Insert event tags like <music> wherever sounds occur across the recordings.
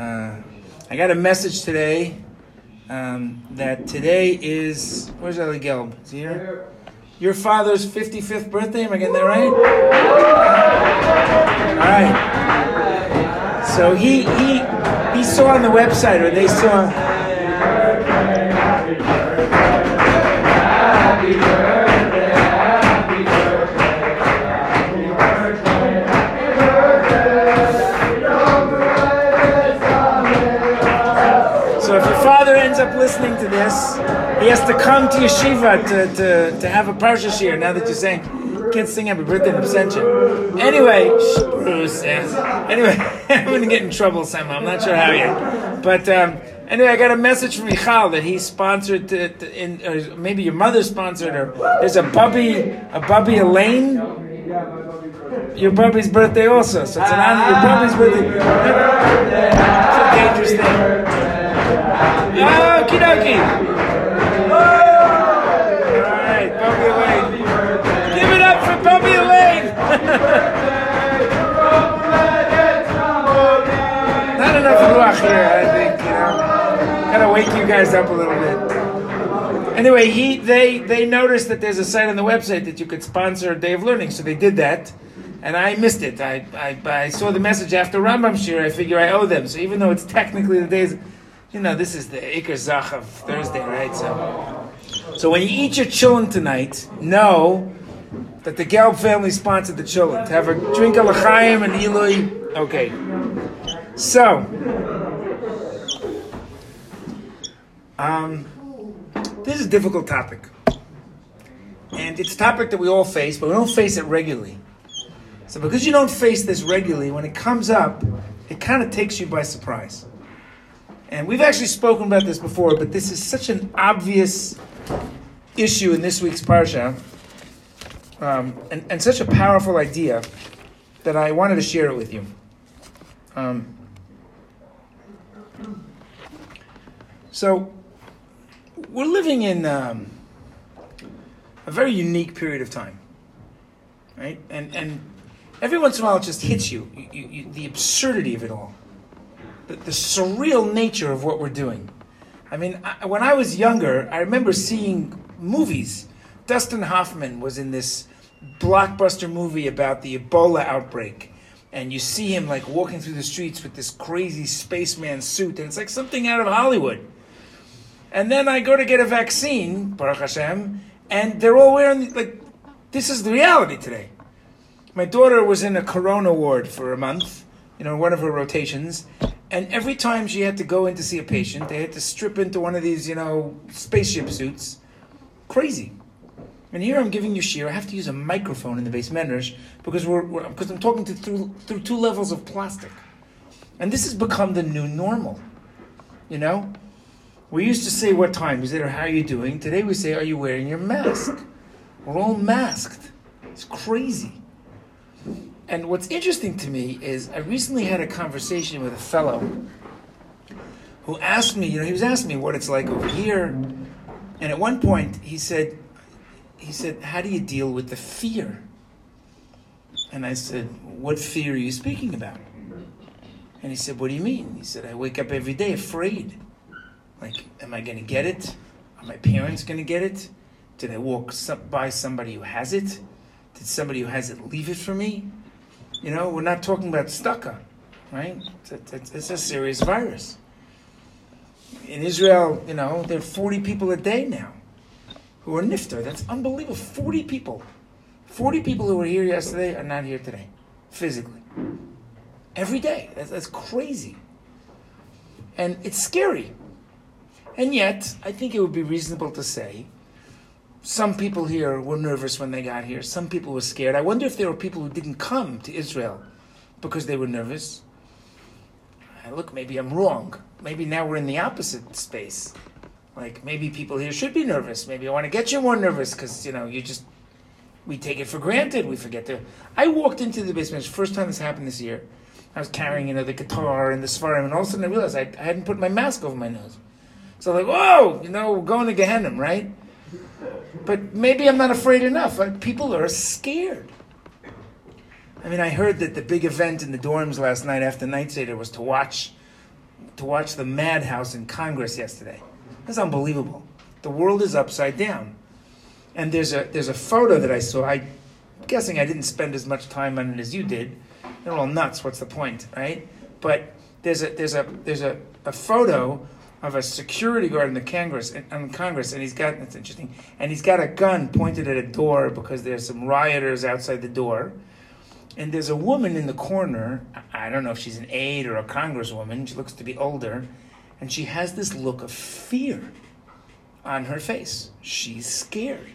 Uh, I got a message today um, that today is where's Eli Gelb? Is he here? Your father's 55th birthday. Am I getting that right? All right. So he he he saw on the website, or they saw. Up listening to this, he has to come to yeshiva to, to, to have a parsha shiur. Now that you're saying can't sing happy birthday in absentia. Anyway, Bruce. Anyway, <laughs> I'm gonna get in trouble somehow. I'm not sure how yet. But um, anyway, I got a message from Michal that he sponsored, to, to, in, or maybe your mother sponsored, or there's a Bubby, a Bubby Elaine. Your Bubby's birthday also, so it's an honor. Your Bubby's birthday. It's a dangerous thing. Okie dokie. Alright, Bubby Elaine. Give it up for Bubby Elaine. <laughs> Not enough ruach here, I think, you know. Gotta wake you guys up a little bit. Anyway, he they they noticed that there's a site on the website that you could sponsor a day of learning, so they did that. And I missed it. I, I, I saw the message after Rambam Shiur. I figure I owe them. So even though it's technically the days, you know, this is the Iker Zach of Thursday, right? So, so when you eat your chillin tonight, know that the Gelb family sponsored the chillin. Have a drink of l'chaim and ilui. Okay. So, um, this is a difficult topic. And it's a topic that we all face, but we don't face it regularly. So because you don't face this regularly, when it comes up, it kind of takes you by surprise. And we've actually spoken about this before, but this is such an obvious issue in this week's parsha, um, and, and such a powerful idea that I wanted to share it with you. Um, so, we're living in um, a very unique period of time, right? And and every once in a while, it just hits you, you, you, you the absurdity of it all the, the surreal nature of what we're doing. I mean, I, when I was younger, I remember seeing movies. Dustin Hoffman was in this blockbuster movie about the Ebola outbreak. And you see him like walking through the streets with this crazy spaceman suit, and it's like something out of Hollywood. And then I go to get a vaccine, Baruch Hashem, and they're all wearing like this is the reality today. My daughter was in a corona ward for a month, you know, one of her rotations, and every time she had to go in to see a patient, they had to strip into one of these, you know, spaceship suits. Crazy. And here I'm giving you shiur. I have to use a microphone in the base manners because we're, we're because I'm talking to through through two levels of plastic, and this has become the new normal. You know, we used to say what time is it or how are you doing. Today we say, are you wearing your mask? We're all masked. It's crazy. And what's interesting to me is I recently had a conversation with a fellow who asked me, you know, he was asking me what it's like over here. And at one point he said, he said, how do you deal with the fear? And I said, what fear are you speaking about? And he said, what do you mean? He said, I wake up every day afraid. Like, am I going to get it? Are my parents going to get it? Did I walk by somebody who has it? Did somebody who has it leave it for me? You know, we're not talking about stucca, right? It's a, it's a serious virus. In Israel, you know, there are 40 people a day now who are nifter. That's unbelievable. 40 people. 40 people who were here yesterday are not here today, physically. Every day. That's, that's crazy. And it's scary. And yet, I think it would be reasonable to say some people here were nervous when they got here. Some people were scared. I wonder if there were people who didn't come to Israel because they were nervous. Uh, look, maybe I'm wrong. Maybe now we're in the opposite space. Like maybe people here should be nervous. Maybe I want to get you more nervous because you know you just we take it for granted. We forget to. I walked into the basement. First time this happened this year. I was carrying you know the guitar and the sefarim, and all of a sudden I realized I, I hadn't put my mask over my nose. So like, whoa, you know, we're going to Gehenna, right? But maybe I'm not afraid enough. Like, people are scared. I mean, I heard that the big event in the dorms last night after Night Seder was to watch to watch the madhouse in Congress yesterday. That's unbelievable. The world is upside down. And there's a there's a photo that I saw. I guessing I didn't spend as much time on it as you did. They're all nuts. What's the point, right? But there's a there's a there's a, a photo of a security guard in the Congress in Congress, and he's got it's interesting, and he's got a gun pointed at a door because there's some rioters outside the door, and there's a woman in the corner. I don't know if she's an aide or a congresswoman. She looks to be older, and she has this look of fear on her face. She's scared.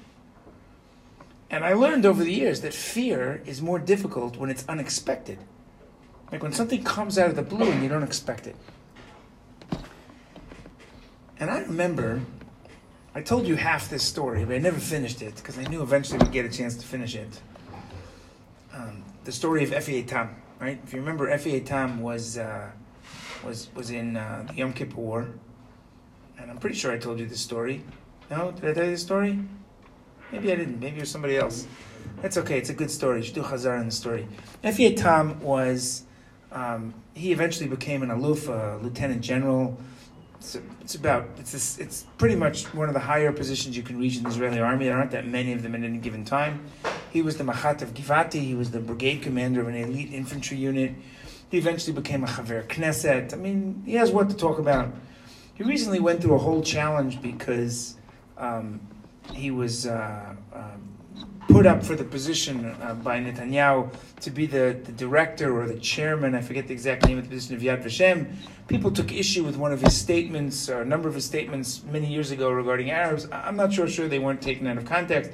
And I learned over the years that fear is more difficult when it's unexpected. Like when something comes out of the blue and you don't expect it. And I remember, I told you half this story, but I never finished it because I knew eventually we'd get a chance to finish it. Um, the story of Effi Eitam, right? If you remember, Effi Eitam was, uh, was, was in uh, the Yom Kippur War. And I'm pretty sure I told you this story. No? Did I tell you the story? Maybe I didn't. Maybe you're somebody else. That's okay. It's a good story. You should do Chazar in the story. Effi Eitam was, um, he eventually became an aluf, a lieutenant general. It's, it's about, it's, this, it's pretty much one of the higher positions you can reach in the Israeli army. There aren't that many of them at any given time. He was the Machat of Givati. He was the brigade commander of an elite infantry unit. He eventually became a Chaver Knesset. I mean, he has what to talk about. He recently went through a whole challenge because um, he was uh, um, put up for the position uh, by Netanyahu to be the, the director or the chairman, I forget the exact name of the position of Yad Vashem. People took issue with one of his statements, or a number of his statements many years ago regarding Arabs. I'm not sure, sure they weren't taken out of context.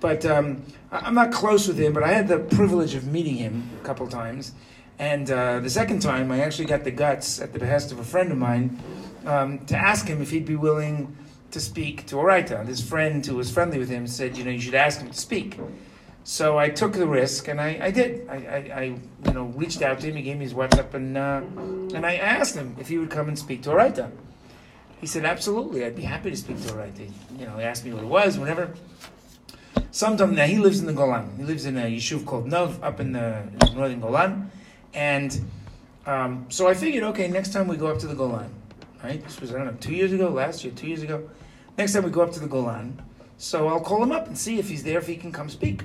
But um, I'm not close with him, but I had the privilege of meeting him a couple times. And uh, the second time, I actually got the guts, at the behest of a friend of mine, um, to ask him if he'd be willing to speak to Orayta. This friend who was friendly with him said, you know, you should ask him to speak. So I took the risk, and I, I did. I, I, I, you know, reached out to him. He gave me his WhatsApp, and uh, and I asked him if he would come and speak to Orayta. He said, absolutely, I'd be happy to speak to Orayta. You know, he asked me what it was, whatever. Sometime now, he lives in the Golan. He lives in a yishuv called Nov, up in the, in the northern Golan. And um, so I figured, okay, next time we go up to the Golan, right? This was, I don't know, two years ago, last year, two years ago. Next time we go up to the Golan, so I'll call him up and see if he's there, if he can come speak.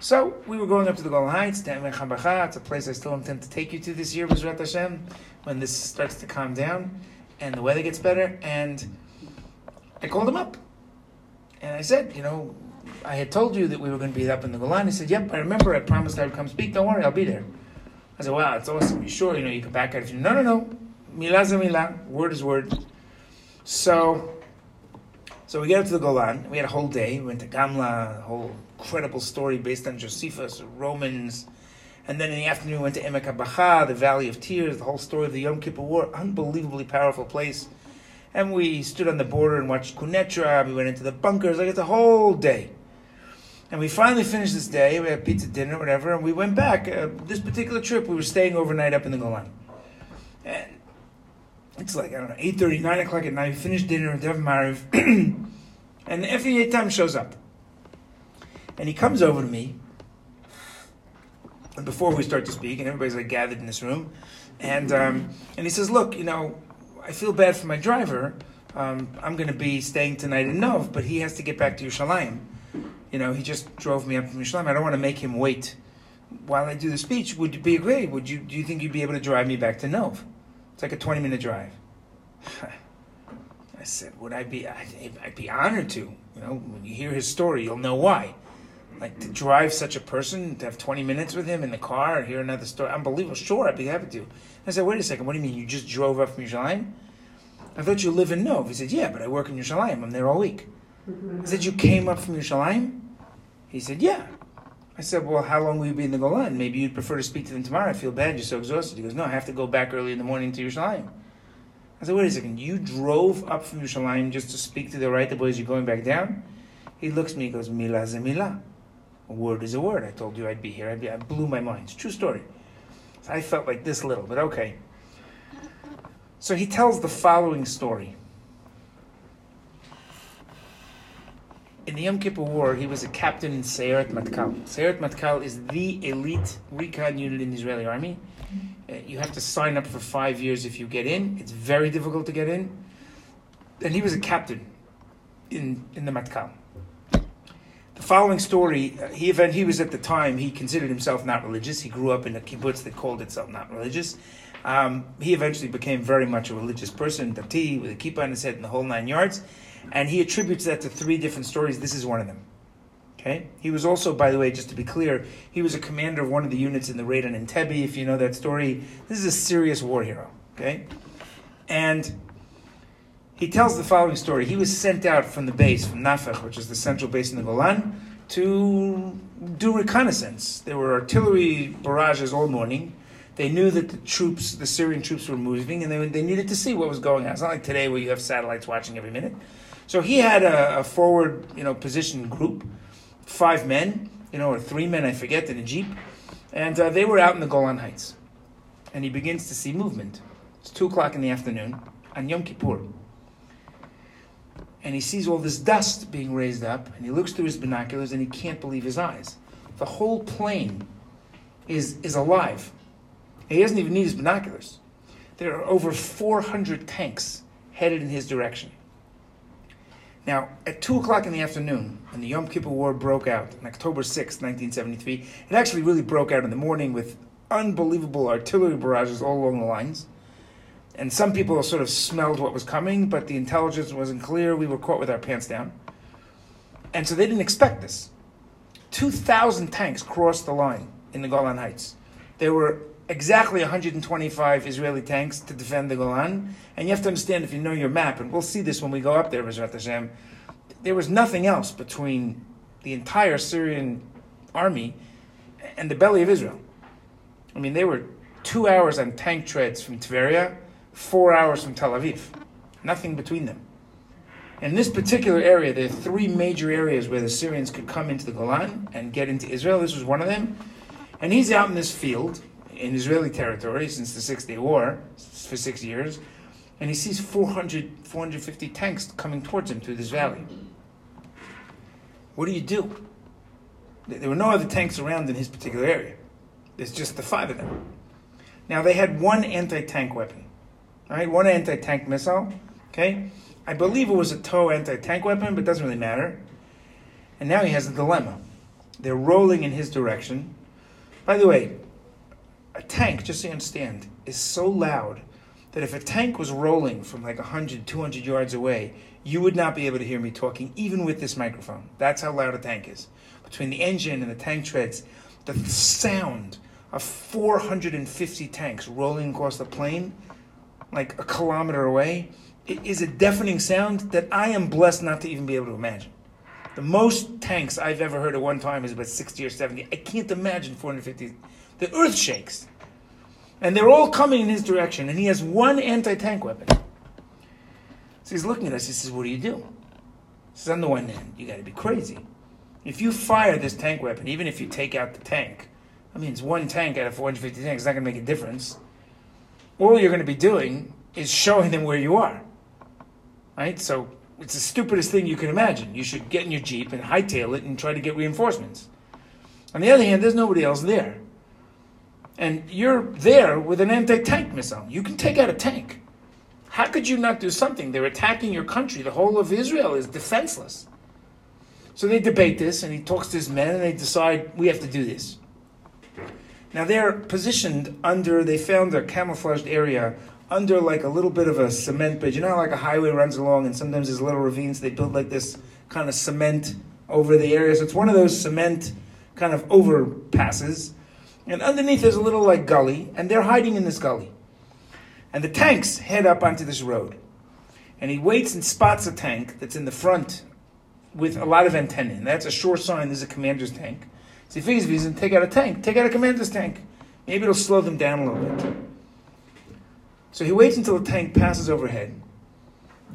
So we were going up to the Golan Heights, it's a place I still intend to take you to this year, Bezrat Hashem, when this starts to calm down and the weather gets better. And I called him up. And I said, you know, I had told you that we were going to be up in the Golan. He said, yep, I remember. I promised I would come speak. Don't worry, I'll be there. I said, wow, it's awesome. You sure? You know, you can back out if you... No, no, no. Milah is milah. Word is word. So so we get up to the Golan. We had a whole day. We went to Gamla, a whole incredible story based on Josephus, Romans. And then in the afternoon, we went to Emek HaBacha, the Valley of Tears, the whole story of the Yom Kippur War. Unbelievably powerful place. And we stood on the border and watched Quneitra. We went into the bunkers. Like it's a whole day. And we finally finished this day. We had pizza dinner, whatever, and we went back. Uh, this particular trip, we were staying overnight up in the Golan. And it's like, I don't know, 8.30, 9 o'clock at night, we finish dinner at Dev Mariv, and Effi Eitam shows up. And he comes over to me, and before we start to speak, and everybody's like gathered in this room, and, um, and he says, look, you know, I feel bad for my driver. Um, I'm going to be staying tonight in Nov, but he has to get back to Yerushalayim. You know, he just drove me up from Yerushalayim. I don't want to make him wait while I do the speech. Would it be great? Would you? Do you think you'd be able to drive me back to Nov? It's like a 20 minute drive. <sighs> I said, would I be, I'd, be honored to. You know, when you hear his story, you'll know why. Like to drive such a person, to have 20 minutes with him in the car hear another story, unbelievable. Sure, I'd be happy to. I said, wait a second, what do you mean? You just drove up from Yerushalayim? I thought you live in Nov. He said, yeah, but I work in Yerushalayim. I'm there all week. I said, you came up from Yerushalayim? He said, yeah. I said, well, how long will you be in the Golan? Maybe you'd prefer to speak to them tomorrow. I feel bad. You're so exhausted. He goes, no, I have to go back early in the morning to Yerushalayim. I said, wait a second. You drove up from Yerushalayim just to speak to the right boys. You're going back down? He looks at me. He goes, milah ze milah. A word is a word. I told you I'd be here. I'd be, I blew my mind. It's true story. So I felt like this little, but okay. So he tells the following story. In the Yom Kippur War, he was a captain in Sayeret Matkal. Sayeret Matkal is the elite recon unit in the Israeli army. Uh, You have to sign up for five years if you get in. It's very difficult to get in. And he was a captain in, in the Matkal. The following story, uh, he he was at the time, he considered himself not religious. He grew up in a kibbutz that called itself not religious. Um, he eventually became very much a religious person, dati, with a kippah on his head and the whole nine yards. And he attributes that to three different stories. This is one of them. Okay. He was also, by the way, just to be clear, he was a commander of one of the units in the raid on Entebbe. If you know that story, this is a serious war hero. Okay, and he tells the following story. He was sent out from the base, from Nafech, which is the central base in the Golan, to do reconnaissance. There were artillery barrages all morning. They knew that the troops, the Syrian troops, were moving, and they, they needed to see what was going on. It's not like today where you have satellites watching every minute. So he had a, a forward, you know, position group, five men, you know, or three men, I forget, in a jeep, and uh, they were out in the Golan Heights. And he begins to see movement. It's two o'clock in the afternoon on Yom Kippur and he sees all this dust being raised up, and he looks through his binoculars and he can't believe his eyes. The whole plane is, is alive. He doesn't even need his binoculars. There are over 400 tanks headed in his direction. Now, at 2 o'clock in the afternoon, when the Yom Kippur War broke out on October 6, 1973, it actually really broke out in the morning with unbelievable artillery barrages all along the lines and some people sort of smelled what was coming, but the intelligence wasn't clear. We were caught with our pants down. And so they didn't expect this. 2,000 tanks crossed the line in the Golan Heights. There were exactly 125 Israeli tanks to defend the Golan. And you have to understand, if you know your map, and we'll see this when we go up there, Bezrat Hashem, there was nothing else between the entire Syrian army and the belly of Israel. I mean, they were two hours on tank treads from Tveria four hours from Tel Aviv. Nothing between them. In this particular area, there are three major areas where the Syrians could come into the Golan and get into Israel. This was one of them. And he's out in this field in Israeli territory since the Six Day War for six years. And he sees 400, 450 tanks coming towards him through this valley. What do you do? There were no other tanks around in his particular area. There's just the five of them. Now, they had one anti tank weapon. right? one anti-tank missile. Okay, I believe it was a TOW anti-tank weapon, but it doesn't really matter. And now he has a dilemma. They're rolling in his direction. By the way, a tank, just so you understand, is so loud that if a tank was rolling from like 100, 200 yards away, you would not be able to hear me talking, even with this microphone. That's how loud a tank is. Between the engine and the tank treads, the sound of 450 tanks rolling across the plain like a kilometer away, it is a deafening sound that I am blessed not to even be able to imagine. The most tanks I've ever heard at one time is about 60 or 70. I can't imagine 450. The earth shakes. And they're all coming in his direction, and he has one anti tank weapon. So he's looking at us. He says, What do you do? He says, On the one hand, you got to be crazy. If you fire this tank weapon, even if you take out the tank, I mean, it's one tank out of 450 tanks, it's not to make a difference all you're to be doing is showing them where you are. Right? So it's the stupidest thing you can imagine. You should get in your Jeep and hightail it and try to get reinforcements. On the other hand, there's nobody else there. And you're there with an anti tank missile. You can take out a tank. How could you not do something? They're attacking your country. The whole of Israel is defenseless. So they debate this, and he talks to his men, and they decide we have to do this. Now they're positioned under, they found a camouflaged area under like a little bit of a cement bridge. You know how like a highway runs along and sometimes there's little ravines, they build like this kind of cement over the area. So it's one of those cement kind of overpasses. And underneath there's a little like gully, and they're hiding in this gully. And the tanks head up onto this road. And he waits and spots a tank that's in the front with a lot of antennae. And that's a sure sign this is a commander's tank. So he figures if he's going to take out a tank, take out a commander's tank. Maybe it'll slow them down a little bit. So he waits until the tank passes overhead,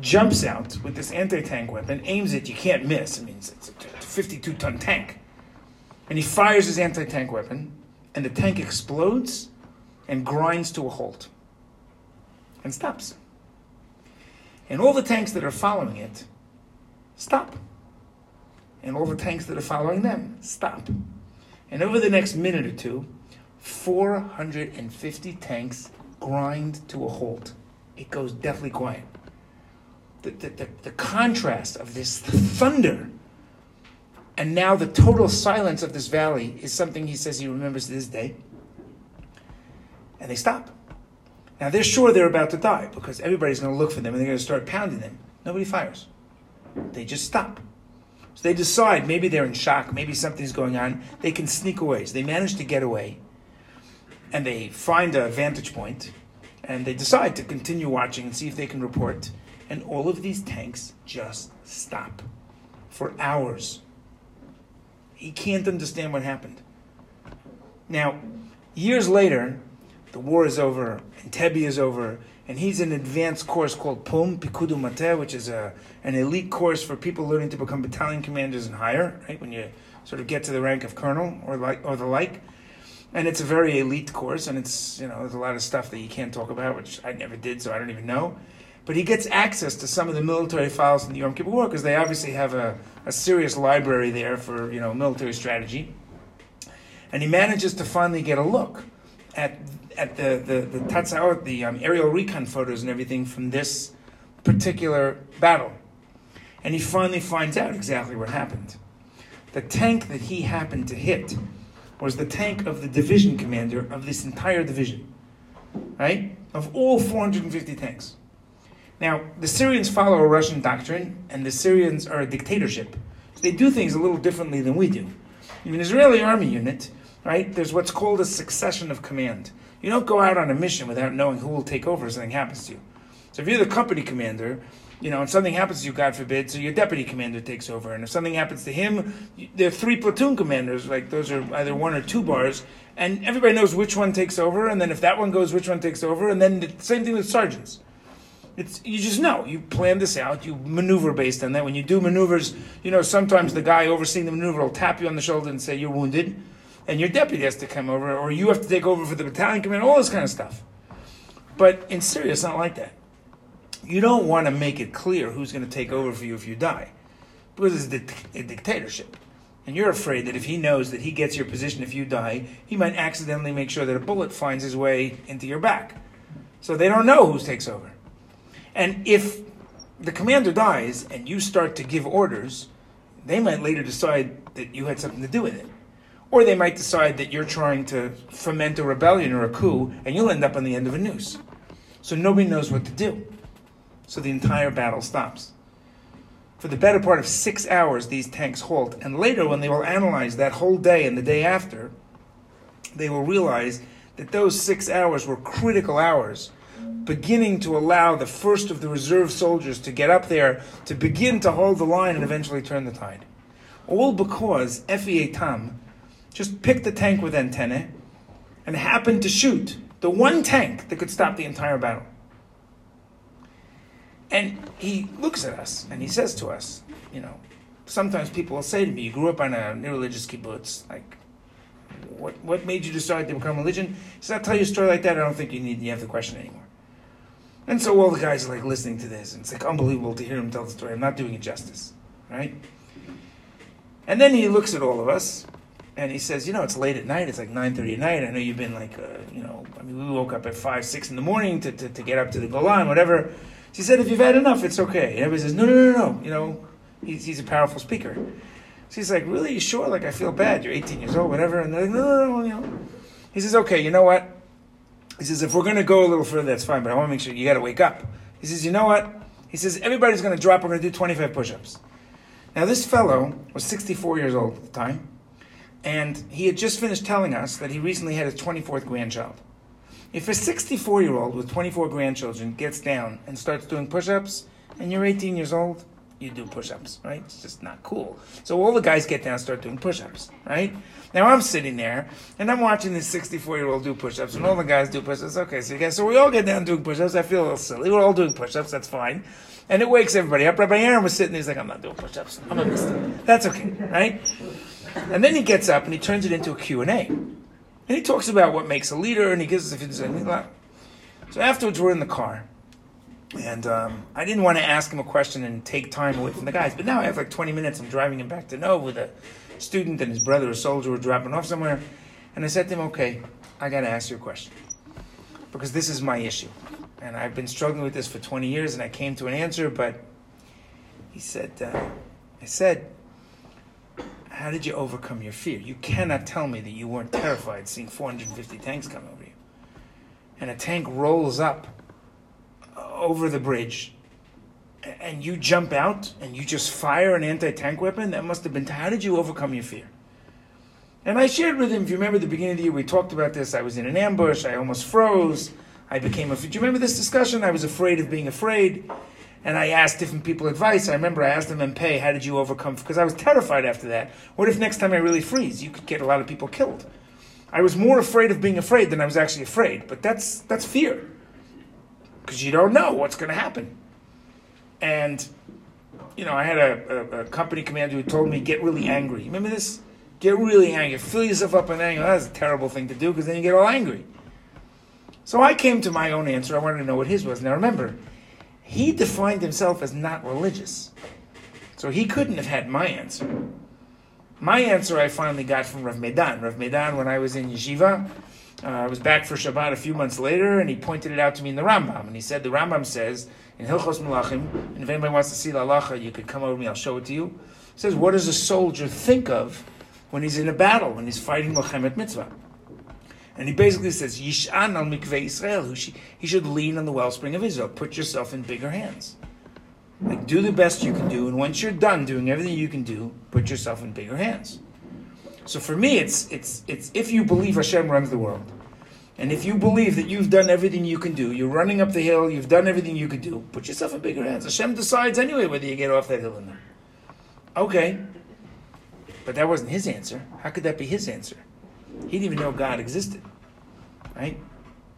jumps out with this anti-tank weapon, aims it, you can't miss. I mean, it's a 52-ton tank. And he fires his anti-tank weapon, and the tank explodes and grinds to a halt and stops. And all the tanks that are following it stop. And all the tanks that are following them stop. And over the next minute or two, 450 tanks grind to a halt. It goes deathly quiet. The, the, the, the contrast of this thunder and now the total silence of this valley is something he says he remembers to this day. And they stop. Now they're sure they're about to die because everybody's going to look for them and they're going to start pounding them. Nobody fires. They just stop. So they decide maybe they're in shock, maybe something's going on. They can sneak away. So they manage to get away and they find a vantage point and they decide to continue watching and see if they can report. And all of these tanks just stop for hours he can't understand what happened. Now, years later, the war is over, Entebbe is over, and he's in an advanced course called PUM, Pikudu Mate, which is a, an elite course for people learning to become battalion commanders and higher, right? When you sort of get to the rank of colonel or like or the like. And it's a very elite course, and it's you know there's a lot of stuff that you can't talk about, which I never did, so I don't even know. But he gets access to some of the military files in the Yom Kippur War because they obviously have a, a serious library there for you know military strategy. And he manages to finally get a look at at the the the Tatsaot, the um, aerial recon photos and everything from this particular battle. And he finally finds out exactly what happened. The tank that he happened to hit was the tank of the division commander of this entire division, right? Of all 450 tanks. Now, the Syrians follow a Russian doctrine, and the Syrians are a dictatorship. So they do things a little differently than we do. In an Israeli army unit, right, there's what's called a succession of command. You don't go out on a mission without knowing who will take over if something happens to you. So if you're the company commander, you know, and something happens to you, God forbid, so your deputy commander takes over. And if something happens to him, there are three platoon commanders, like those are either one or two bars, and everybody knows which one takes over, and then if that one goes, which one takes over, and then the same thing with sergeants. It's you just know you plan this out. You maneuver based on that. When you do maneuvers, you know sometimes the guy overseeing the maneuver will tap you on the shoulder and say you're wounded, and your deputy has to come over, or you have to take over for the battalion commander. All this kind of stuff. But in Syria, it's not like that. You don't want to make it clear who's going to take over for you if you die, because it's a dictatorship. And you're afraid that if he knows that he gets your position if you die, he might accidentally make sure that a bullet finds his way into your back. So they don't know who takes over. And if the commander dies and you start to give orders, they might later decide that you had something to do with it. Or they might decide that you're trying to foment a rebellion or a coup, and you'll end up on the end of a noose. So nobody knows what to do. So the entire battle stops. For the better part of six hours, these tanks halt, and later, when they will analyze that whole day and the day after, they will realize that those six hours were critical hours beginning to allow the first of the reserve soldiers to get up there to begin to hold the line and eventually turn the tide. All because Effi Eitam just picked a tank with antennae and happened to shoot the one tank that could stop the entire battle. And he looks at us and he says to us, you know, sometimes people will say to me, You grew up on a religious kibbutz, like what what made you decide to become a religion? He said, I'll tell you a story like that, I don't think you need you have the question anymore. And so all the guys are like listening to this, and it's like unbelievable to hear him tell the story. I'm not doing it justice, right? And then he looks at all of us, and he says, "You know, it's late at night. It's like 9:30 at night. I know you've been like, uh, you know, I mean, we woke up at five, six in the morning to, to, to get up to the Golan, whatever." She said, "If you've had enough, it's okay." And everybody says, "No, no, no, no. You know, he's, he's a powerful speaker." She's like, "Really? Sure? Like, I feel bad. You're 18 years old, whatever." And they're like, "No, no, no, you know." He says, "Okay, you know what? He says, if we're going to go a little further, that's fine, but I want to make sure you got to wake up. He says, you know what? He says, everybody's going to drop. We're going to do 25 push ups. Now, this fellow was 64 years old at the time, and he had just finished telling us that he recently had his 24th grandchild. If a 64 year old with 24 grandchildren gets down and starts doing push ups, and you're 18 years old, you do push-ups, right? It's just not cool. So all the guys get down start doing push-ups, right? Now I'm sitting there and I'm watching this 64-year-old do push-ups, and all the guys do push-ups. Okay, so you guys, so we all get down doing push-ups. I feel a little silly. We're all doing push-ups. That's fine, and it wakes everybody up. Rabbi Aaron was sitting there. He's like, I'm not doing push-ups. I'm a mister. That's okay, right? And then he gets up and he turns it into a Q and A, and he talks about what makes a leader, and he gives us a few... So afterwards, we're in the car. And um, I didn't want to ask him a question and take time away from the guys. But now I have like 20 minutes. I'm driving him back to Nov with a student and his brother, a soldier, were dropping off somewhere. And I said to him, okay, I got to ask you a question because this is my issue. And I've been struggling with this for 20 years and I came to an answer, but he said, uh, I said, how did you overcome your fear? You cannot tell me that you weren't terrified seeing 450 tanks come over you. And a tank rolls up over the bridge and you jump out and you just fire an anti-tank weapon? That must have been how did you overcome your fear? And i shared with him if you remember the beginning of the year we talked about this. I was in an ambush. I almost froze. I became a do you remember this discussion? I was afraid of being afraid. And i asked different people advice. I remember i asked them pay how did you overcome? Because i was terrified after that. What if next time i really freeze you could get a lot of people killed? I was more afraid of being afraid than i was actually afraid. But that's that's fear because you don't know what's going to happen and, you know, I had a, a, a, company commander who told me, get really angry. Remember this? Get really angry. Fill yourself up in anger. That's a terrible thing to do because then you get all angry. So I came to my own answer. I wanted to know what his was. Now remember, he defined himself as not religious. So he couldn't have had my answer. My answer I finally got from Rav Medan. Rav Medan, when I was in yeshiva, uh, I was back for Shabbat a few months later, and he pointed it out to me in the Rambam. And he said, the Rambam says in Hilchos Melachim, and if anybody wants to see the halacha, you could come over to me, I'll show it to you. It says, what does a soldier think of when he's in a battle, when he's fighting Milchemet Mitzvah? And he basically says, Yishan al mikveh Israel, he should lean on the wellspring of Israel. Put yourself in bigger hands. Like, do the best you can do, and once you're done doing everything you can do, put yourself in bigger hands. So for me, it's, it's, it's if you believe Hashem runs the world, and if you believe that you've done everything you can do, you're running up the hill, you've done everything you can do, put yourself in bigger hands. Hashem decides anyway whether you get off that hill or not. Okay. But that wasn't his answer. How could that be his answer? He didn't even know God existed. Right?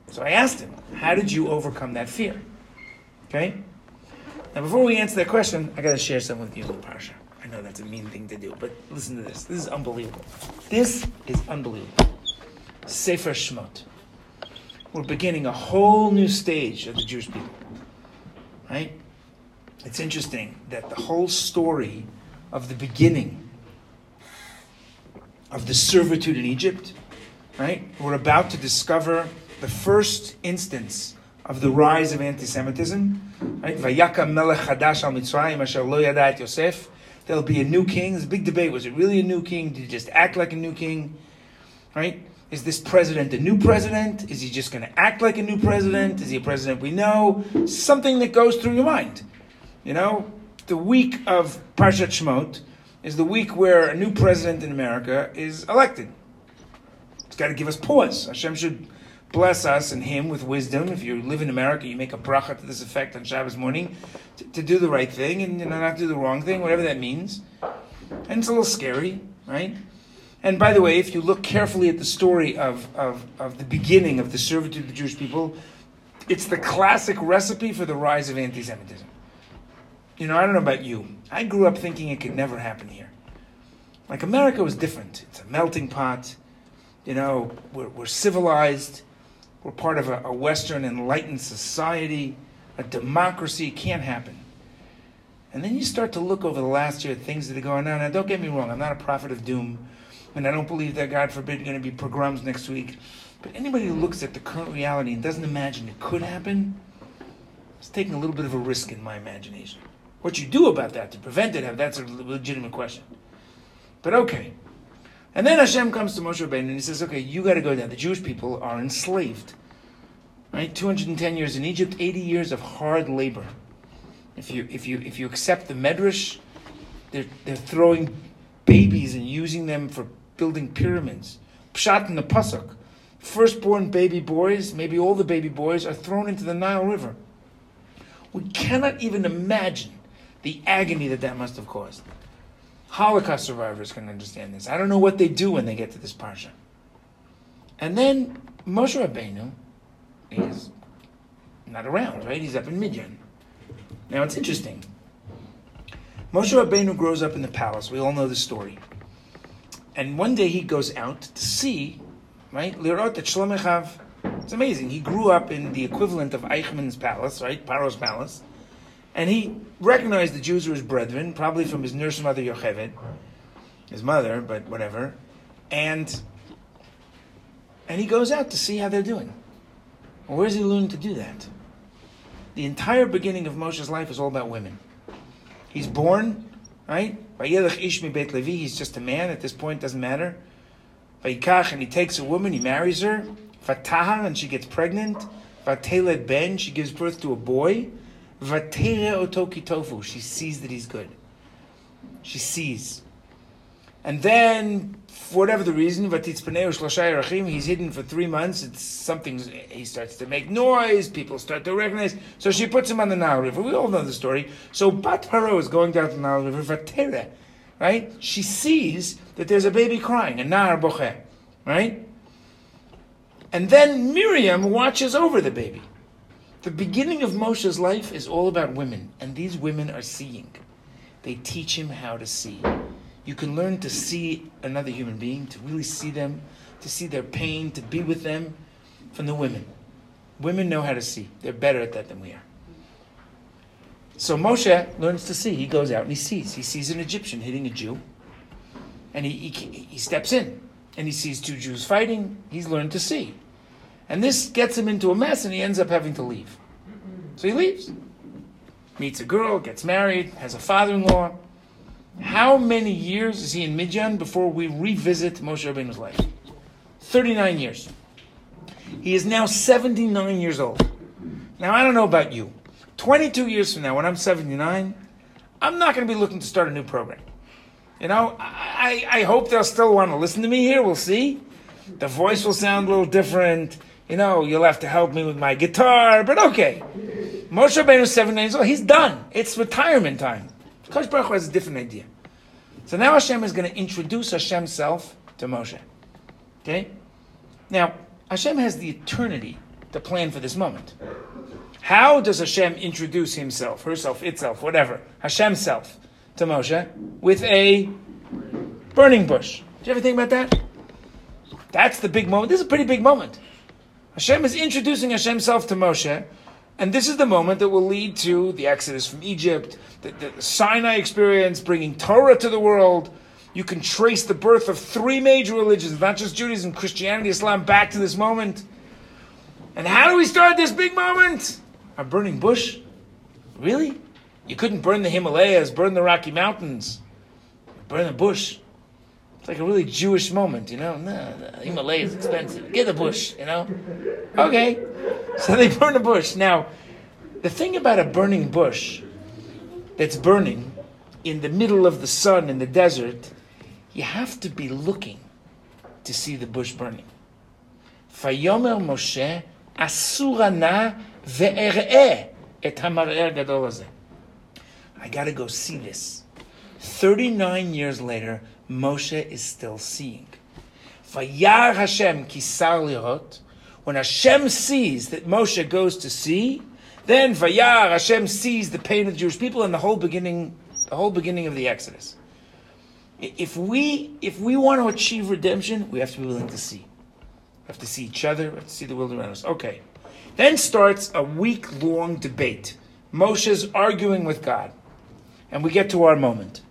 So I asked him, how did you overcome that fear? Okay? Now before we answer that question, I gotta share something with you, Parsha. I know that's a mean thing to do, but listen to this. This is unbelievable. This is unbelievable. Sefer Shemot we're beginning a whole new stage of the Jewish people. Right? It's interesting that the whole story of the beginning of the servitude in Egypt, right? We're about to discover the first instance of the rise of anti-Semitism. Right? There'll be a new king. There's a big debate. Was it really a new king? Did he just act like a new king? Right? Is this president a new president? Is he just going to act like a new president? Is he a president we know? Something that goes through your mind. You know, the week of Parshat Shemot is the week where a new president in America is elected. It's got to give us pause. Hashem should bless us and him with wisdom. If you live in America, you make a bracha to this effect on Shabbos morning to, to do the right thing and you know, not do the wrong thing, whatever that means. And it's a little scary, right? And by the way, if you look carefully at the story of, of, of the beginning of the servitude of the Jewish people, it's the classic recipe for the rise of anti Semitism. You know, I don't know about you. I grew up thinking it could never happen here. Like, America was different. It's a melting pot. You know, we're, we're civilized. We're part of a, a Western enlightened society. A democracy can't happen. And then you start to look over the last year at things that are going on. Now, don't get me wrong, I'm not a prophet of doom and I don't believe that, God forbid, going to be pogroms next week. But anybody who looks at the current reality and doesn't imagine it could happen, is taking a little bit of a risk in my imagination. What you do about that to prevent it, that's a legitimate question. But okay. And then Hashem comes to Moshe Rabbeinu and he says, okay, you got to go down. The Jewish people are enslaved. Right? 210 years in Egypt, 80 years of hard labor. If you, if you, if you accept the Medrash, they're, they're throwing babies and using them for building pyramids. Pshat in the Pasuk. Firstborn baby boys, maybe all the baby boys, are thrown into the Nile River. We cannot even imagine the agony that that must have caused. Holocaust survivors can understand this. I don't know what they do when they get to this parsha. And then Moshe Rabbeinu is not around, right? He's up in Midian. Now it's interesting. Moshe Rabbeinu grows up in the palace. We all know the story. And one day he goes out to see, right? Lirot at Shlomechav. It's amazing. He grew up in the equivalent of Eichmann's palace, right? Paro's palace. And he recognized the Jews were his brethren, probably from his nurse mother Yocheved, his mother, but whatever. And and he goes out to see how they're doing. Well, where does he learn to do that? The entire beginning of Moshe's life is all about women. He's born, right? He's just a man at this point, doesn't matter. And he takes a woman, he marries her. Vatahar, and she gets pregnant. Vateled ben, she gives birth to a boy. Vatere otoki tofu, she sees that he's good. She sees. And then, for whatever the reason, he's hidden for three months. It's something, he starts to make noise, people start to recognize. So she puts him on the Nile River. We all know the story. So Bat Paro is going down the Nile River, Vatere, right? She sees that there's a baby crying, a Nar Boche, right? And then Miriam watches over the baby. The beginning of Moshe's life is all about women, and these women are seeing. They teach him how to see. You can learn to see another human being, to really see them, to see their pain, to be with them from the women. Women know how to see. They're better at that than we are. So Moshe learns to see. He goes out and he sees. He sees an Egyptian hitting a Jew, and he, he, he steps in and he sees two Jews fighting. He's learned to see. And this gets him into a mess, and he ends up having to leave. So he leaves. Meets a girl, gets married, has a father in law. How many years is he in Midian before we revisit Moshe Rabbeinu's life? 39 years. He is now 79 years old. Now, I don't know about you. 22 years from now, when I'm 79, I'm not going to be looking to start a new program. You know, I, I hope they'll still want to listen to me here. We'll see. The voice will sound a little different. You know, you'll have to help me with my guitar, but okay. Moshe Rabbeinu is 79 years old. He's done. It's retirement time. Kosh Baruch Hu has a different idea. So now Hashem is going to introduce Hashem's self to Moshe. Okay? Now, Hashem has the eternity to plan for this moment. How does Hashem introduce himself, herself, itself, whatever, Hashem's self to Moshe? With a burning bush. Do you ever think about that? That's the big moment. This is a pretty big moment. Hashem is introducing Hashem's self to Moshe and this is the moment that will lead to the exodus from Egypt, the, the, Sinai experience, bringing Torah to the world. You can trace the birth of three major religions, not just Judaism, Christianity, Islam, back to this moment. And how do we start this big moment? A burning bush? Really? You couldn't burn the Himalayas, burn the Rocky Mountains, burn the bush. It's like a really Jewish moment, you know. No, the Himalaya is expensive. Get the bush, you know. Okay, so they burn the bush. Now, the thing about a burning bush that's burning in the middle of the sun in the desert, you have to be looking to see the bush burning. Fayomer Moshe asurana et I got to go see this. 39 years later, Moshe is still seeing. Vayar Hashem kisar lirot. When Hashem sees that Moshe goes to see, then Vayar Hashem sees the pain of the Jewish people and the whole beginning, the whole beginning of the Exodus. If we if we want to achieve redemption, we have to be willing to see. We have to see each other. We have to see the world around us. Okay. Then starts a week long debate. Moshe's arguing with God. And we get to our moment.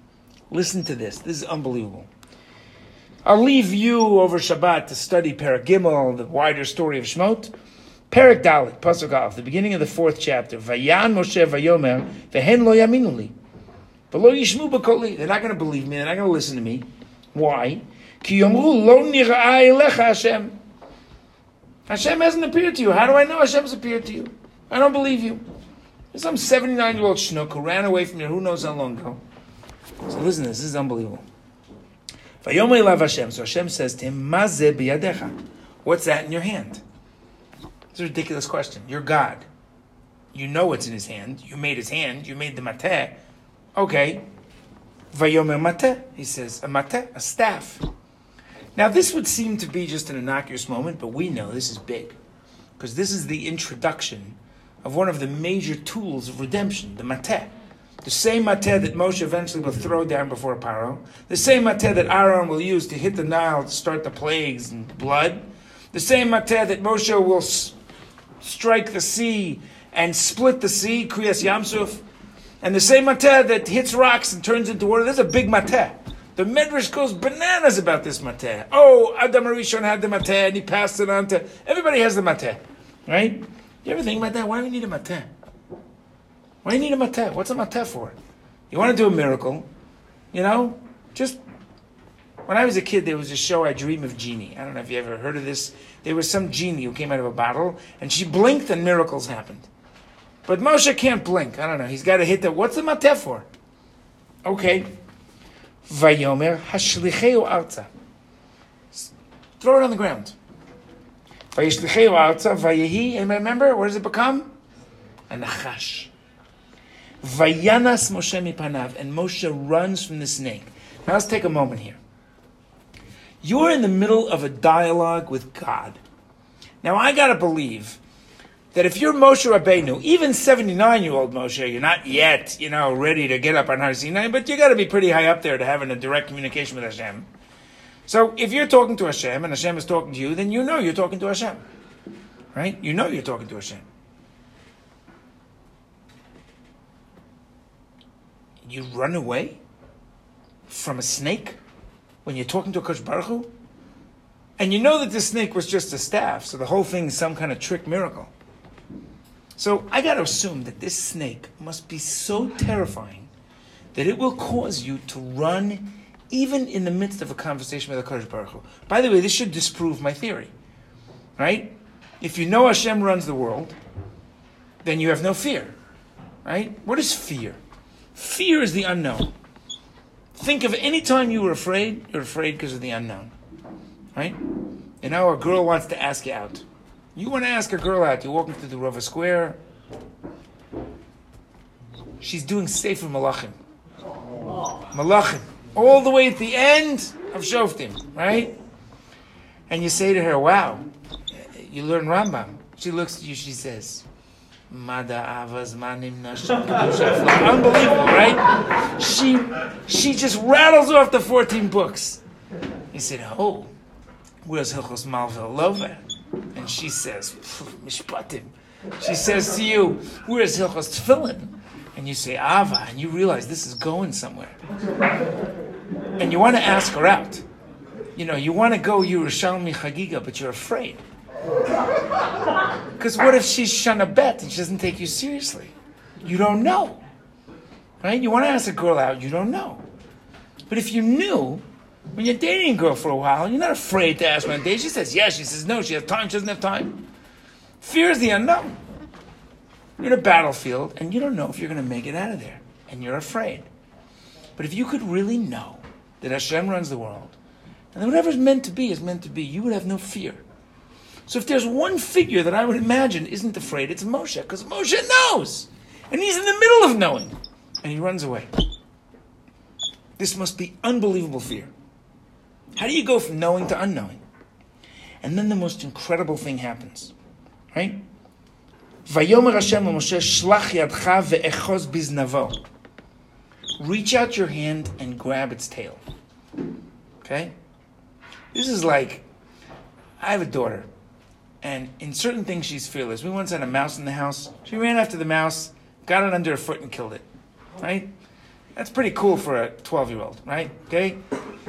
Listen to this. This is unbelievable. I'll leave you over Shabbat to study Perek Gimel, the wider story of Shemot. Perek Dalet, Pasuk the beginning of the fourth chapter. Vayan Moshe Vayomer, vehen lo yaminuli. V'lo yishmu b'koli. They're not going to believe me. They're not going to listen to me. Why? Ki yomru lo nira'ah elecha Hashem. Hashem hasn't appeared to you. How do I know Hashem's appeared to you? I don't believe you. There's some 79 year old schnook who ran away from you who knows how long ago. So listen this. Is unbelievable. So Hashem says to him. What's that in your hand? It's a ridiculous question. You're God. You know what's in his hand. You made his hand. You made the mateh. Okay. Vayomer mateh. He says, a mateh, a staff. Now this would seem to be just an innocuous moment, but we know this is big. Because this is the introduction of one of the major tools of redemption, the mateh. The same mateh that Moshe eventually will throw down before Paro. The same mateh that Aaron will use to hit the Nile to start the plagues and blood. The same mateh that Moshe will s- strike the sea and split the sea, Kriyas Yam Suf. And the same mateh that hits rocks and turns into water. There's a big mateh. The Medrash goes bananas about this mateh. Oh, Adam HaRishon had the mateh and he passed it on to everybody has the mateh, right? You ever think about that? Why do we need a mateh? Why do you need a mateh? What's a mateh for? You want to do a miracle, you know? Just when I was a kid, there was a show I Dream of Genie. I don't know if you ever heard of this. There was some genie who came out of a bottle and she blinked and miracles happened. But Moshe can't blink. I don't know. He's got to hit the. What's the mateh for? Okay. Vayomer hashlicheu arza. Throw it on the ground. Vayishlicheu arza vayehi. Anybody remember? What does it become? A nachash. Vayanas Moshe mipanav. And Moshe runs from the snake. Now let's take a moment here. You're in the middle of a dialogue with God. Now I gotta believe that if you're Moshe Rabbeinu, even 79 year old Moshe, you're not yet, you know, ready to get up on Har Sinai, but you got to be pretty high up there to having a direct communication with Hashem. So if you're talking to Hashem and Hashem is talking to you, then you know you're talking to Hashem. Right? You know you're talking to Hashem. You run away from a snake when you're talking to a Kosh Baruch Hu? And you know that the snake was just a staff, so the whole thing is some kind of trick miracle. So I got to assume that this snake must be so terrifying that it will cause you to run even in the midst of a conversation with a Kadosh Baruch Hu. By the way, this should disprove my theory, right? If you know Hashem runs the world, then you have no fear, right? What is fear? Fear is the unknown. Think of any time you were afraid, you're afraid because of the unknown, right? And now a girl wants to ask you out. You want to ask a girl out, you're walking through the Rova Square. She's doing Sefer Malachim. Malachim. All the way at the end of Shoftim, right? And you say to her, wow, you learn Rambam. She looks at you, she says, Mada avas manim <laughs> Unbelievable, right? She she just rattles off the 14 books. He said, Oh, where's Hilchos Malveh VeLoveh? And she says, Mishpatim. She says to you, Where's Hilchos Tefillin? And you say, Ahava, and you realize this is going somewhere. And you want to ask her out. You know, you want to go Yerushalmi Chagiga, but you're afraid. Because what if she's Shana Bet and she doesn't take you seriously? You don't know. Right? You want to ask a girl out, you don't know. But if you knew, when you're dating a girl for a while, you're not afraid to ask her on a date. She says yes, she says no, she has time, she doesn't have time. Fear is the unknown. You're in a battlefield and you don't know if you're going to make it out of there. And you're afraid. But if you could really know that Hashem runs the world, and that whatever's meant to be is meant to be, you would have no fear. So if there's one figure that I would imagine isn't afraid, it's Moshe, because Moshe knows. And he's in the middle of knowing. And he runs away. This must be unbelievable fear. How do you go from knowing to unknowing? And then the most incredible thing happens. Right? Vayomer Hashem Moshe shlach yadcha biznavo. Reach out your hand and grab its tail. Okay? This is like, I have a daughter, and in certain things she's fearless. We once had a mouse in the house. She ran after the mouse, got it under her foot, and killed it. Right? That's pretty cool for a 12 year old, right? Okay?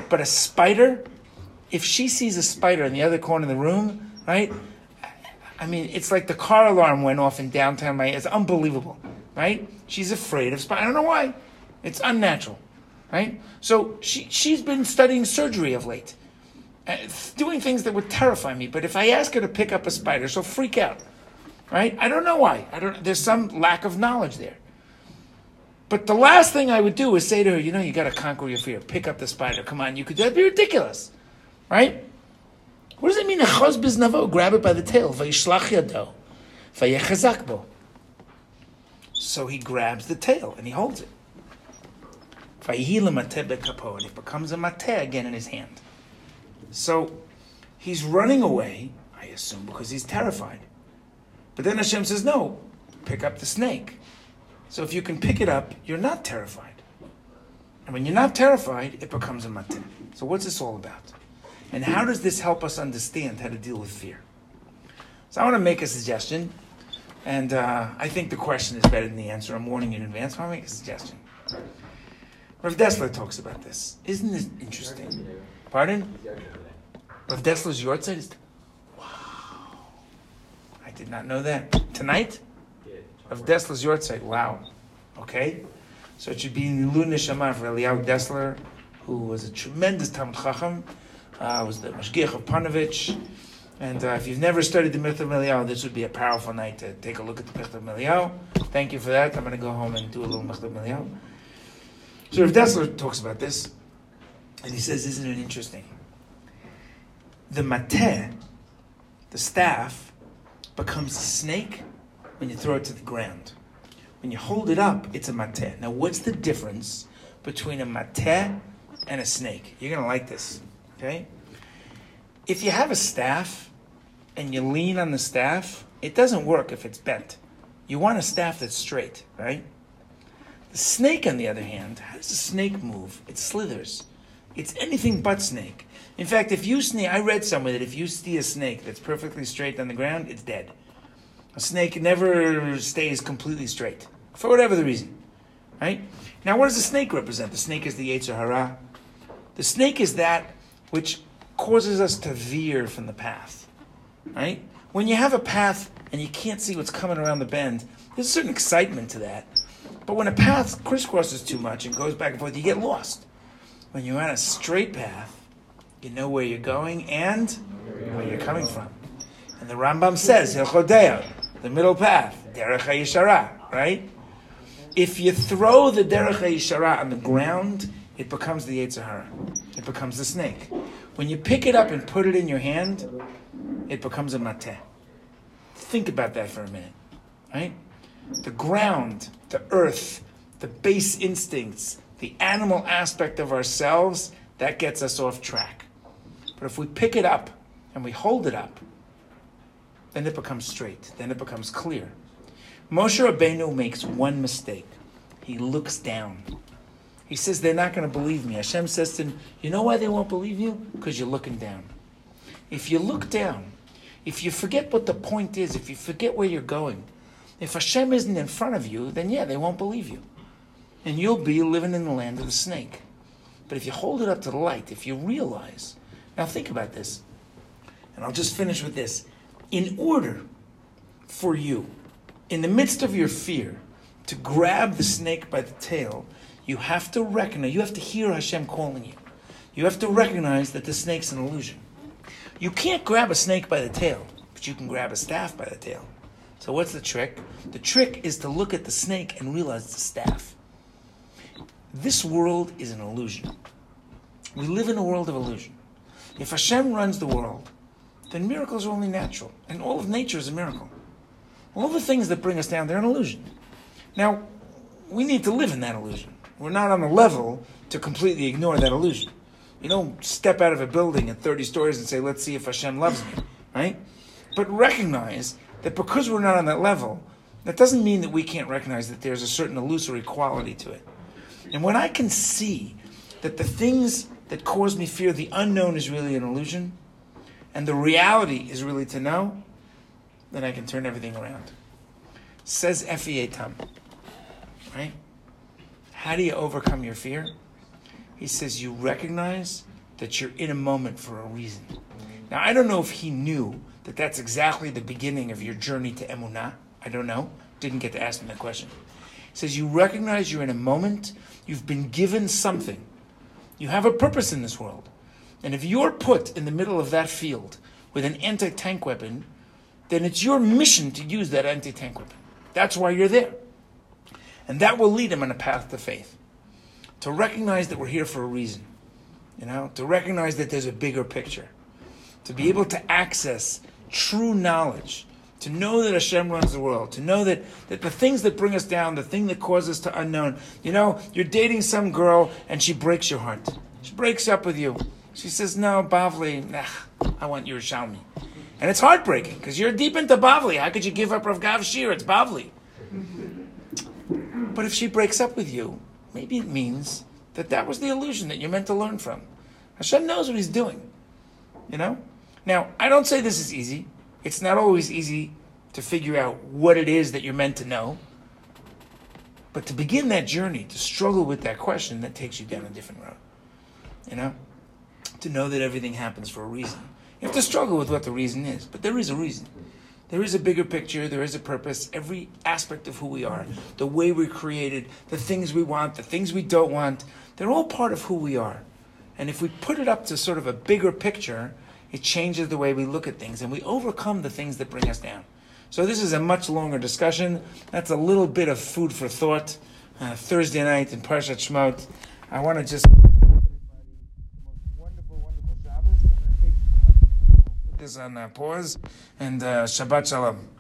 But a spider, if she sees a spider in the other corner of the room, right? I mean, it's like the car alarm went off in downtown Miami. It's unbelievable, right? She's afraid of spiders. I don't know why. It's unnatural, right? So she, she's been studying surgery of late, Uh, doing things that would terrify me. But if I ask her to pick up a spider, she'll freak out, right? I don't know why. I don't. There's some lack of knowledge there. But the last thing I would do is say to her, you know, you got to conquer your fear. Pick up the spider. Come on, you could. That'd be ridiculous, right? What does it mean? Echaz biznavo, grab it by the tail. Vayishlach yado, vayechazak bo. So he grabs the tail and he holds it. Vayihila mateh bekapo, and it becomes a mateh again in his hand. So he's running away, I assume, because he's terrified. But then Hashem says, no, pick up the snake. So if you can pick it up, you're not terrified. And when you're not terrified, it becomes a mateh. So what's this all about? And how does this help us understand how to deal with fear? So I want to make a suggestion, and uh, I think the question is better than the answer. I'm warning you in advance. I want to make a suggestion. Rav Dessler talks about this. Isn't this interesting? Pardon? Rav Dessler's yahrzeit is. Wow. I did not know that. Tonight? Rav Dessler's yahrzeit. Wow. Okay. So it should be Nilu Neshama for Eliyahu Dessler, who was a tremendous Talmud Chacham, uh, was the Mashgiach of Ponevezh. And uh, if you've never studied the Michtav Eliyahu, this would be a powerful night to take a look at the Michtav Eliyahu. Thank you for that. I'm going to go home and do a little Michtav Eliyahu. So Rav Dessler talks about this, and he says, isn't it interesting? The mateh, the staff, becomes a snake when you throw it to the ground. When you hold it up, it's a mateh. Now, what's the difference between a mateh and a snake? You're going to like this, okay? If you have a staff and you lean on the staff, it doesn't work if it's bent. You want a staff that's straight, right? The snake, on the other hand, how does a snake move? It slithers. It's anything but snake. In fact, if you snake, I read somewhere that if you see a snake that's perfectly straight on the ground, it's dead. A snake never stays completely straight for whatever the reason, right? Now, what does the snake represent? The snake is the Yetzer Hara. The snake is that which causes us to veer from the path, right? When you have a path and you can't see what's coming around the bend, there's a certain excitement to that. But when a path crisscrosses too much and goes back and forth, you get lost. When you're on a straight path, you know where you're going and where you're coming from. And the Rambam says, the middle path, Derech HaYishara, right? If you throw the Derech HaYishara on the ground, it becomes the Yetzer Hara. It becomes the snake. When you pick it up and put it in your hand, it becomes a mateh. Think about that for a minute, right? The ground, the earth, the base instincts, the animal aspect of ourselves, that gets us off track. But if we pick it up and we hold it up, then it becomes straight, then it becomes clear. Moshe Rabbeinu makes one mistake. He looks down. He says, They're not going to believe me. Hashem says to him, You know why they won't believe you? Because you're looking down. If you look down, if you forget what the point is, if you forget where you're going, if Hashem isn't in front of you, then yeah, they won't believe you. And you'll be living in the land of the snake. But if you hold it up to the light, if you realize, now think about this, and I'll just finish with this. In order for you, in the midst of your fear, to grab the snake by the tail, you have to recognize, you have to hear Hashem calling you. You have to recognize that the snake's an illusion. You can't grab a snake by the tail, but you can grab a staff by the tail. So what's the trick? The trick is to look at the snake and realize a staff. This world is an illusion. We live in a world of illusion. If Hashem runs the world, then miracles are only natural, and all of nature is a miracle. All the things that bring us down, they're an illusion. Now, we need to live in that illusion. We're not on the level to completely ignore that illusion. You don't step out of a building at 30 stories and say, let's see if Hashem loves me, right? But recognize that because we're not on that level, that doesn't mean that we can't recognize that there's a certain illusory quality to it. And when I can see that the things that cause me fear, the unknown is really an illusion, and the reality is really to know, then I can turn everything around. Says Effi Eitam, right? How do you overcome your fear? He says you recognize that you're in a moment for a reason. Now, I don't know if he knew that that's exactly the beginning of your journey to Emunah. I don't know. Didn't get to ask him that question. He says you recognize you're in a moment, you've been given something. You have a purpose in this world. And if you're put in the middle of that field with an anti tank weapon, then it's your mission to use that anti tank weapon. That's why you're there. And that will lead him on a path to faith. To recognize that we're here for a reason. You know, to recognize that there's a bigger picture. To be able to access true knowledge. To know that Hashem runs the world. To know that, that the things that bring us down, the thing that causes us to unknown. You know, you're dating some girl and she breaks your heart. She breaks up with you. She says, no, Bavli, nah, I want Yerushalmi. And it's heartbreaking because you're deep into Bavli. How could you give up Rav Gav Shir? It's Bavli. But if she breaks up with you, maybe it means that that was the illusion that you're meant to learn from. Hashem knows what He's doing. You know? Now, I don't say this is easy. It's not always easy to figure out what it is that you're meant to know. But to begin that journey, to struggle with that question, that takes you down a different road. You know? To know that everything happens for a reason. You have to struggle with what the reason is, but there is a reason. There is a bigger picture, there is a purpose. Every aspect of who we are, the way we're created, the things we want, the things we don't want, they're all part of who we are. And if we put it up to sort of a bigger picture, it changes the way we look at things and we overcome the things that bring us down. So this is a much longer discussion. That's a little bit of food for thought. Uh, Thursday night in Parshat Shemot. I want to just this on uh, pause and uh, Shabbat Shalom.